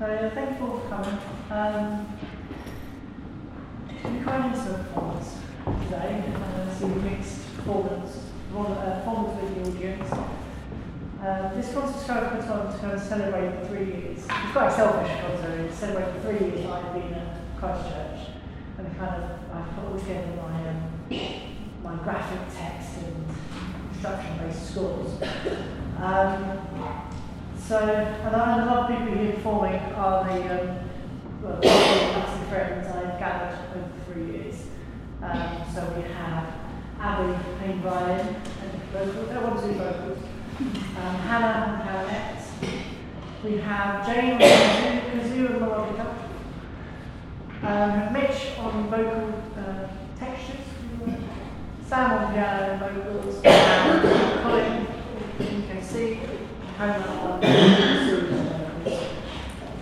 So thank you all for coming. Um, we quite into the performance today. Uh, mixed performance, uh, performance with the audience. Um, this concert's kind of put on to celebrate the three years. It's quite a selfish concert, it's celebrate the three years I've been at Christchurch. And kind of, I put all together my, um, my graphic text and instruction-based scores. Um, so, and a lot of people here before me are the um, well, classic friends I've gathered over three years. Um, so we have Abbie playing violin and vocals, I want to do vocals. Um, Hannah on clarinet. We have Jane on kazoo and melodica. Um, Mitch on vocal uh, textures. Sam on piano and vocals. thân là một tâm